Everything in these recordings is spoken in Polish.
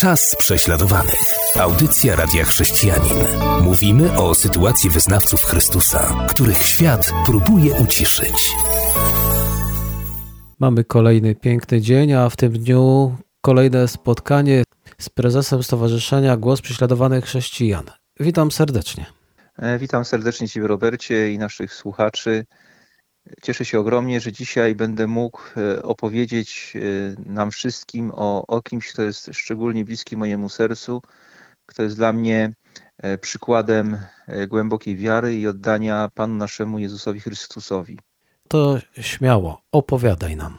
Czas prześladowanych. Audycja Radia Chrześcijanin. Mówimy o sytuacji wyznawców Chrystusa, których świat próbuje uciszyć. Mamy kolejny piękny dzień, a w tym dniu kolejne spotkanie z prezesem Stowarzyszenia Głos Prześladowanych Chrześcijan. Witam serdecznie. E, witam serdecznie Ciebie, Robercie, i naszych słuchaczy. Cieszę się ogromnie, że dzisiaj będę mógł e, opowiedzieć e, nam wszystkim o, o kimś, kto jest szczególnie bliski mojemu sercu, kto jest dla mnie e, przykładem głębokiej wiary i oddania Panu naszemu Jezusowi Chrystusowi. To śmiało, opowiadaj nam.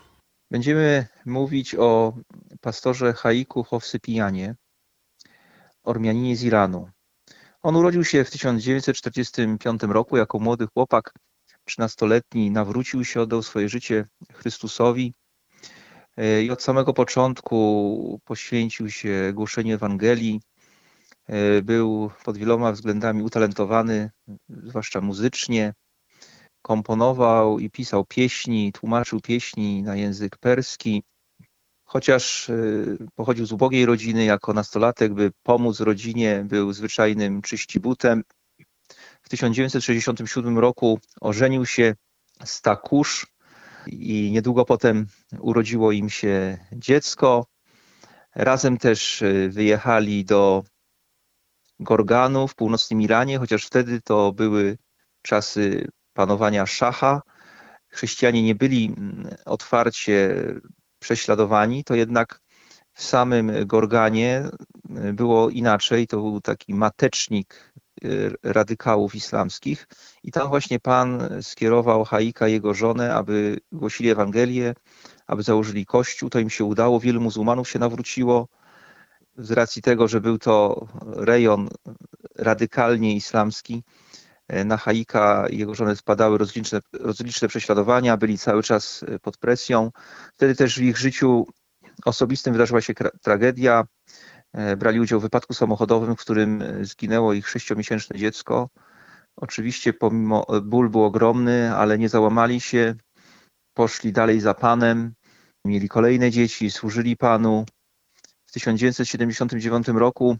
Będziemy mówić o pastorze Haiku Hofsypijanie, Ormianinie z Iranu. On urodził się w 1945 roku jako młody chłopak 13-letni nawrócił się, oddał swoje życie Chrystusowi e, i od samego początku poświęcił się głoszeniu Ewangelii. E, był pod wieloma względami utalentowany, zwłaszcza muzycznie. Komponował i pisał pieśni, tłumaczył pieśni na język perski. Chociaż e, pochodził z ubogiej rodziny, jako nastolatek, by pomóc rodzinie, był zwyczajnym czyścibutem, w 1967 roku ożenił się z Takusz i niedługo potem urodziło im się dziecko. Razem też y, wyjechali do Gorganu w północnym Iranie, chociaż wtedy to były czasy panowania szacha. Chrześcijanie nie byli mm, otwarcie prześladowani, to jednak w samym Gorganie y, było inaczej. To był taki matecznik radykałów islamskich. I tam właśnie Pan skierował Haika i jego żonę, aby głosili Ewangelię, aby założyli kościół. To im się udało. Wielu muzułmanów się nawróciło z racji tego, że był to rejon radykalnie islamski. Na Haika i jego żonę spadały rozliczne, rozliczne prześladowania, byli cały czas pod presją. Wtedy też w ich życiu osobistym wydarzyła się tragedia. E, brali udział w wypadku samochodowym, w którym e, zginęło ich sześciomiesięczne dziecko. Oczywiście pomimo e, ból był ogromny, ale nie załamali się, poszli dalej za Panem, mieli kolejne dzieci, służyli Panu. W 1979 roku,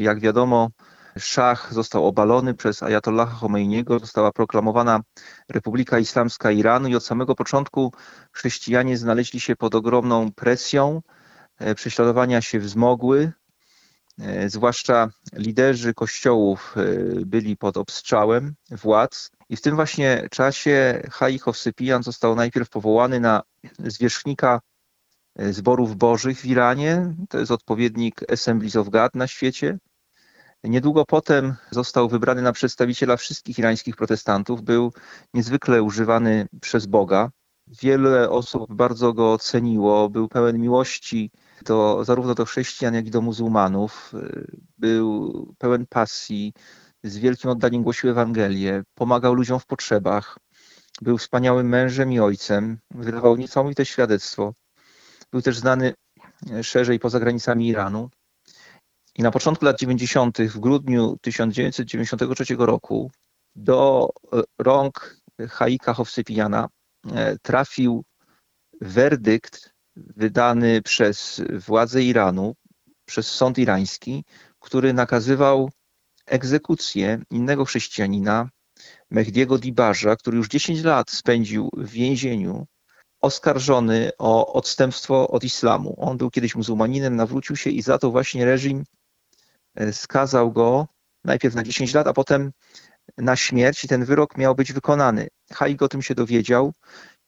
jak wiadomo, Szach został obalony przez Ayatollaha Khomeiniego, została proklamowana Republika Islamska Iranu i od samego początku chrześcijanie znaleźli się pod ogromną presją prześladowania się wzmogły, e, zwłaszcza liderzy kościołów e, byli pod obstrzałem władz. I w tym właśnie czasie Haich Sypijan został najpierw powołany na zwierzchnika zborów bożych w Iranie, to jest odpowiednik Assemblies of God na świecie. Niedługo potem został wybrany na przedstawiciela wszystkich irańskich protestantów. Był niezwykle używany przez Boga. Wiele osób bardzo go ceniło, był pełen miłości do, zarówno do chrześcijan, jak i do muzułmanów. Był pełen pasji, z wielkim oddaniem głosił Ewangelię, pomagał ludziom w potrzebach, był wspaniałym mężem i ojcem, wydawał niesamowite świadectwo. Był też znany szerzej poza granicami Iranu. I na początku lat 90., w grudniu 1993 roku, do rąk Haika Hofsypijana e, trafił werdykt wydany przez władze Iranu, przez sąd irański, który nakazywał egzekucję innego chrześcijanina, Mehdiego Dibarza, który już 10 lat spędził w więzieniu, oskarżony o odstępstwo od islamu. On był kiedyś muzułmaninem, nawrócił się i za to właśnie reżim e, skazał go najpierw na 10 lat, a potem na śmierć i ten wyrok miał być wykonany. Haig o tym się dowiedział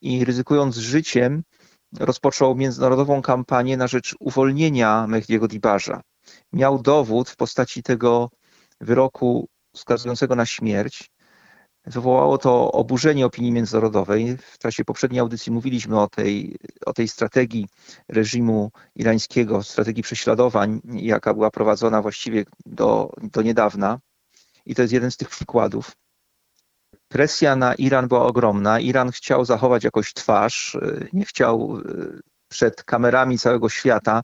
i ryzykując życiem, rozpoczął międzynarodową kampanię na rzecz uwolnienia Mehdiego Dibarza. Miał dowód w postaci tego wyroku skazującego na śmierć. Wywołało to oburzenie opinii międzynarodowej. W czasie poprzedniej audycji mówiliśmy o tej, o tej strategii reżimu irańskiego, strategii prześladowań, jaka była prowadzona właściwie do, do niedawna. I to jest jeden z tych przykładów presja na Iran była ogromna. Iran chciał zachować jakoś twarz, y, nie chciał y, przed kamerami całego świata,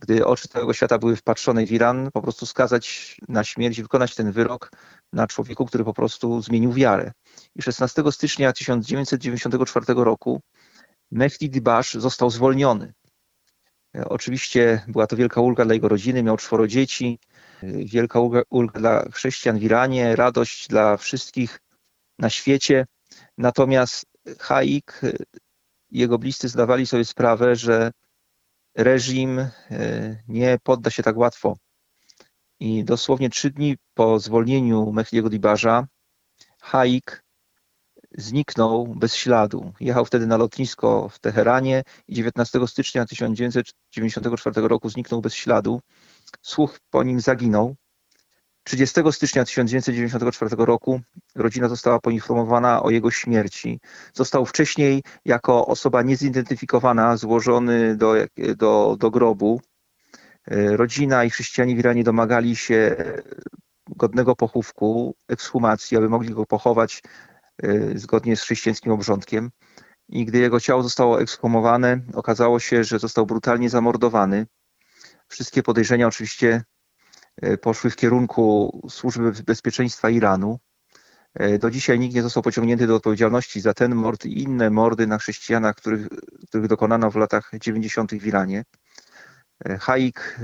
gdy oczy całego świata były wpatrzone w Iran, po prostu skazać na śmierć wykonać ten wyrok na człowieku, który po prostu zmienił wiarę. I 16 stycznia 1994 roku Mehdi Dibash został zwolniony. Oczywiście była to wielka ulga dla jego rodziny, miał czworo dzieci, wielka ulga, ulga dla chrześcijan w Iranie, radość dla wszystkich na świecie. Natomiast Haik, jego bliscy zdawali sobie sprawę, że reżim e, nie podda się tak łatwo. I dosłownie trzy dni po zwolnieniu Mehdiego Dibarza, Haik zniknął bez śladu. Jechał wtedy na lotnisko w Teheranie i 19 stycznia 1994 roku zniknął bez śladu. Słuch po nim zaginął. 30 stycznia 1994 roku rodzina została poinformowana o jego śmierci. Został wcześniej jako osoba niezidentyfikowana złożony do, do, do grobu. Rodzina i chrześcijanie w Iranie domagali się godnego pochówku, ekshumacji, aby mogli go pochować e, zgodnie z chrześcijańskim obrządkiem. I gdy jego ciało zostało ekshumowane, okazało się, że został brutalnie zamordowany. Wszystkie podejrzenia oczywiście E, poszły w kierunku Służby Bezpieczeństwa Iranu. E, do dzisiaj nikt nie został pociągnięty do odpowiedzialności za ten mord i inne mordy na chrześcijanach, których, których dokonano w latach 90. w Iranie. E, Haik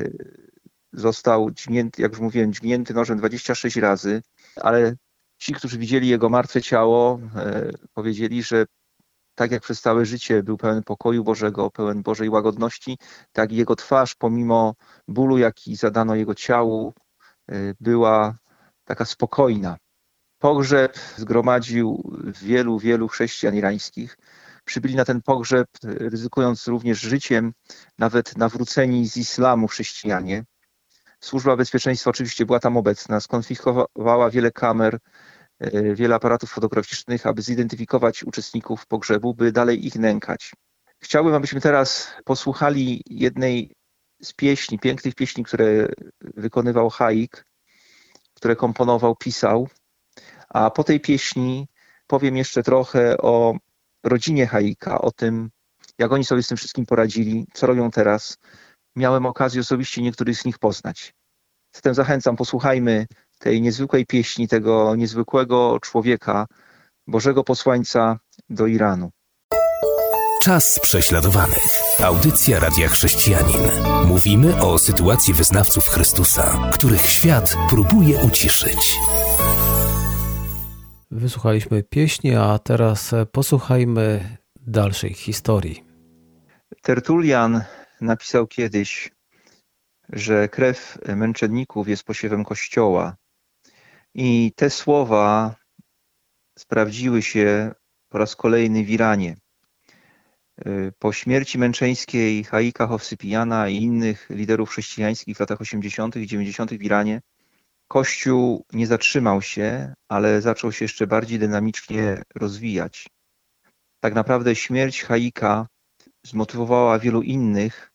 został dźgnięty, jak już mówiłem, dźgnięty nożem 26 razy, ale ci, którzy widzieli jego martwe ciało, powiedzieli, że tak jak przez całe życie był pełen pokoju Bożego, pełen Bożej łagodności, tak jego twarz, pomimo bólu, jaki zadano jego ciału, y, była taka spokojna. Pogrzeb zgromadził wielu, wielu chrześcijan irańskich. Przybyli na ten pogrzeb, ryzykując również życiem, nawet nawróceni z islamu chrześcijanie. Służba bezpieczeństwa oczywiście była tam obecna, skonfiskowała wiele kamer, wiele aparatów fotograficznych, aby zidentyfikować uczestników pogrzebu, by dalej ich nękać. Chciałbym, abyśmy teraz posłuchali jednej z pieśni, pięknych pieśni, które wykonywał Haik, które komponował, pisał. A po tej pieśni powiem jeszcze trochę o rodzinie Haika, o tym, jak oni sobie z tym wszystkim poradzili, co robią teraz. Miałem okazję osobiście niektórych z nich poznać. Zatem zachęcam, posłuchajmy tej niezwykłej pieśni, tego niezwykłego człowieka, Bożego posłańca do Iranu. Czas prześladowanych. Audycja Radia Chrześcijanin. Mówimy o sytuacji wyznawców Chrystusa, których świat próbuje uciszyć. Wysłuchaliśmy pieśni, a teraz posłuchajmy dalszej historii. Tertulian napisał kiedyś, że krew męczenników jest posiewem Kościoła, i te słowa sprawdziły się po raz kolejny w Iranie. Y, po śmierci męczeńskiej Haika Hofsypijana i innych liderów chrześcijańskich w latach 80. i 90. w Iranie, Kościół nie zatrzymał się, ale zaczął się jeszcze bardziej dynamicznie rozwijać. Tak naprawdę śmierć Haika zmotywowała wielu innych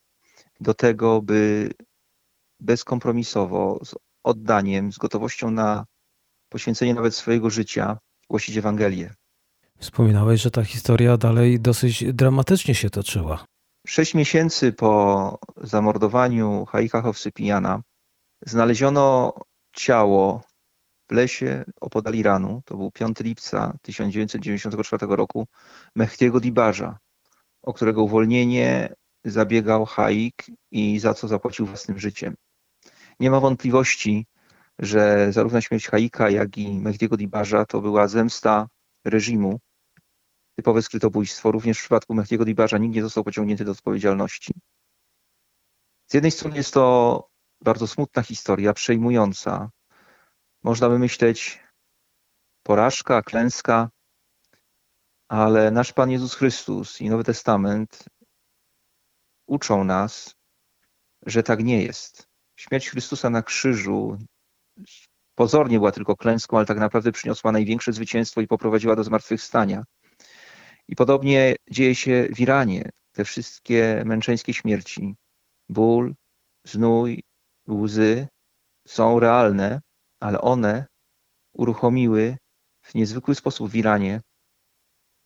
do tego, by bezkompromisowo, z oddaniem, z gotowością na poświęcenie nawet swojego życia, głosić Ewangelię. Wspominałeś, że ta historia dalej dosyć dramatycznie się toczyła. Sześć miesięcy po zamordowaniu Haika Hofsypijana znaleziono ciało w lesie opodal Iranu, to był 5 lipca 1994 roku, Mehdiego Dibarza, o którego uwolnienie zabiegał Haik i za co zapłacił własnym życiem. Nie ma wątpliwości, że zarówno śmierć Haika, jak i Mehdiego Dibarza to była zemsta reżimu, typowe skrytobójstwo. Również w przypadku Mehdiego Dibarza nikt nie został pociągnięty do odpowiedzialności. Z jednej strony jest to bardzo smutna historia, przejmująca. Można by myśleć porażka, klęska, ale nasz Pan Jezus Chrystus i Nowy Testament uczą nas, że tak nie jest. Śmierć Chrystusa na krzyżu pozornie była tylko klęską, ale tak naprawdę przyniosła największe zwycięstwo i poprowadziła do zmartwychwstania. I podobnie dzieje się w Iranie. Te wszystkie męczeńskie śmierci, ból, znój, łzy są realne, ale one uruchomiły w niezwykły sposób w Iranie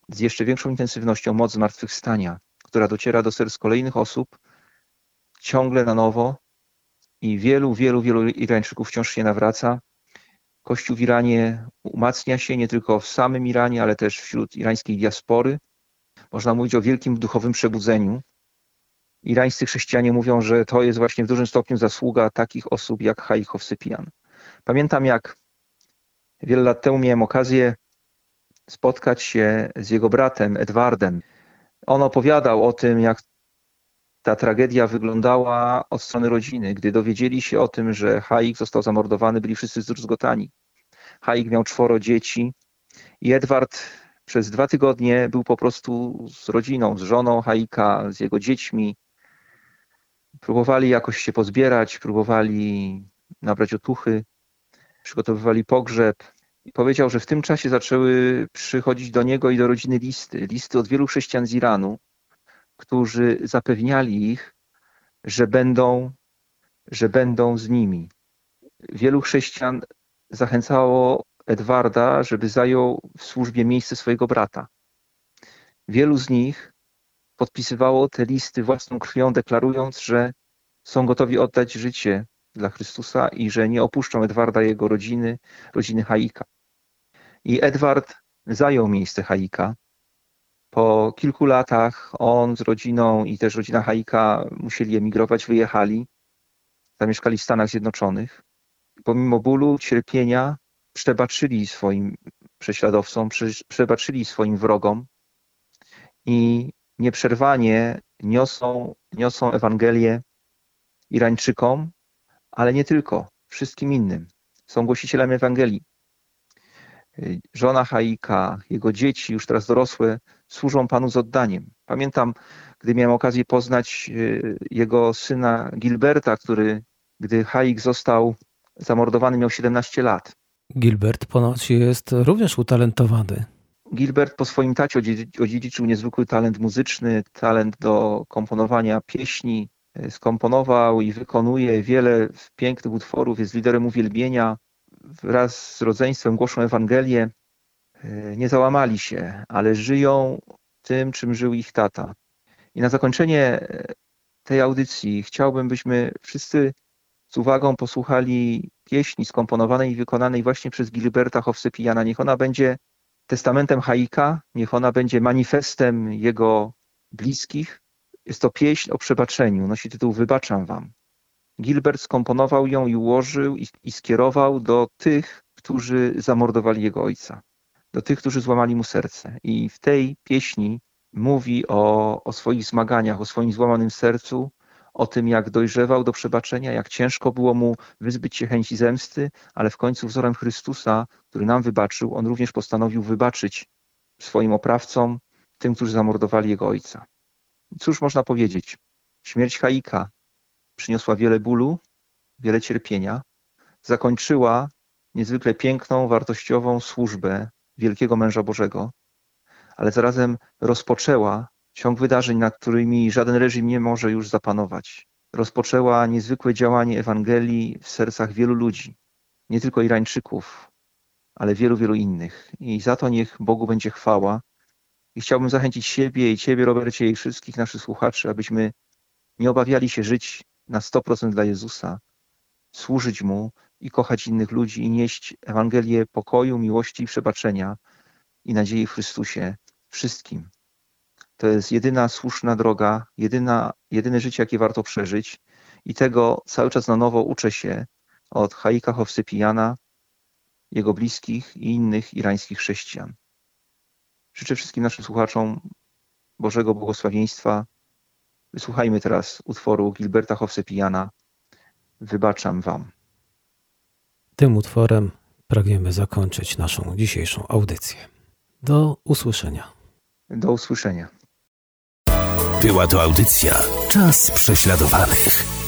z jeszcze większą intensywnością moc zmartwychwstania, która dociera do serc kolejnych osób ciągle na nowo i wielu, wielu, wielu Irańczyków wciąż się nawraca. Kościół w Iranie umacnia się nie tylko w samym Iranie, ale też wśród irańskiej diaspory. Można mówić o wielkim duchowym przebudzeniu. irańscy chrześcijanie mówią, że to jest właśnie w dużym stopniu zasługa takich osób jak Haik Hofsypian. Pamiętam, jak wiele lat temu miałem okazję spotkać się z jego bratem Edwardem. On opowiadał o tym, jak ta tragedia wyglądała od strony rodziny. Gdy dowiedzieli się o tym, że Haik został zamordowany, byli wszyscy zdruzgotani. Haik miał czworo dzieci i Edward przez dwa tygodnie był po prostu z rodziną, z żoną Haika, z jego dziećmi. Próbowali jakoś się pozbierać, próbowali nabrać otuchy, przygotowywali pogrzeb. I powiedział, że w tym czasie zaczęły przychodzić do niego i do rodziny listy. Listy od wielu chrześcijan z Iranu, którzy zapewniali ich, że będą, że będą z nimi. Wielu chrześcijan zachęcało Edwarda, żeby zajął w służbie miejsce swojego brata. Wielu z nich podpisywało te listy własną krwią, deklarując, że są gotowi oddać życie dla Chrystusa i że nie opuszczą Edwarda jego rodziny, rodziny Haika. I Edward zajął miejsce Haika. Po kilku latach on z rodziną i też rodzina Haika musieli emigrować, wyjechali, zamieszkali w Stanach Zjednoczonych. Pomimo bólu, cierpienia, przebaczyli swoim prześladowcom, przebaczyli swoim wrogom i nieprzerwanie niosą, niosą Ewangelię Irańczykom, ale nie tylko, wszystkim innym. Są głosicielami Ewangelii. Żona Haika, jego dzieci, już teraz dorosłe, służą Panu z oddaniem. Pamiętam, gdy miałem okazję poznać e, jego syna Gilberta, który, gdy Haik został zamordowany, miał 17 lat. Gilbert ponoć jest również utalentowany. Gilbert po swoim tacie odziedziczył niezwykły talent muzyczny, talent do komponowania pieśni. Skomponował i wykonuje wiele pięknych utworów, jest liderem uwielbienia. Wraz z rodzeństwem głoszą Ewangelię. Nie załamali się, ale żyją tym, czym żył ich tata. I na zakończenie tej audycji chciałbym, byśmy wszyscy z uwagą posłuchali pieśni skomponowanej i wykonanej właśnie przez Gilberta Hofsypijana. Niech ona będzie testamentem Haika, niech ona będzie manifestem jego bliskich. Jest to pieśń o przebaczeniu, nosi tytuł Wybaczam wam. Gilbert skomponował ją i ułożył i, i skierował do tych, którzy zamordowali jego ojca, do tych, którzy złamali mu serce. I w tej pieśni mówi o, o swoich zmaganiach, o swoim złamanym sercu, o tym, jak dojrzewał do przebaczenia, jak ciężko było mu wyzbyć się chęci zemsty, ale w końcu wzorem Chrystusa, który nam wybaczył, on również postanowił wybaczyć swoim oprawcom, tym, którzy zamordowali jego ojca. Cóż można powiedzieć? Śmierć Haika przyniosła wiele bólu, wiele cierpienia, zakończyła niezwykle piękną, wartościową służbę wielkiego męża Bożego, ale zarazem rozpoczęła ciąg wydarzeń, nad którymi żaden reżim nie może już zapanować. Rozpoczęła niezwykłe działanie Ewangelii w sercach wielu ludzi, nie tylko Irańczyków, ale wielu, wielu innych. I za to niech Bogu będzie chwała. I chciałbym zachęcić siebie i Ciebie, Robercie, i wszystkich naszych słuchaczy, abyśmy nie obawiali się żyć na 100% dla Jezusa, służyć Mu i kochać innych ludzi i nieść Ewangelię pokoju, miłości i przebaczenia i nadziei w Chrystusie wszystkim. To jest jedyna słuszna droga, jedyna, jedyne życie, jakie warto przeżyć. I tego cały czas na nowo uczę się od Haika Hofsypijana, jego bliskich i innych irańskich chrześcijan. Życzę wszystkim naszym słuchaczom Bożego błogosławieństwa. Wysłuchajmy teraz utworu Gilberta Hofsypijana Wybaczam Wam. Tym utworem pragniemy zakończyć naszą dzisiejszą audycję. Do usłyszenia. Do usłyszenia. Była to audycja Czas prześladowanych.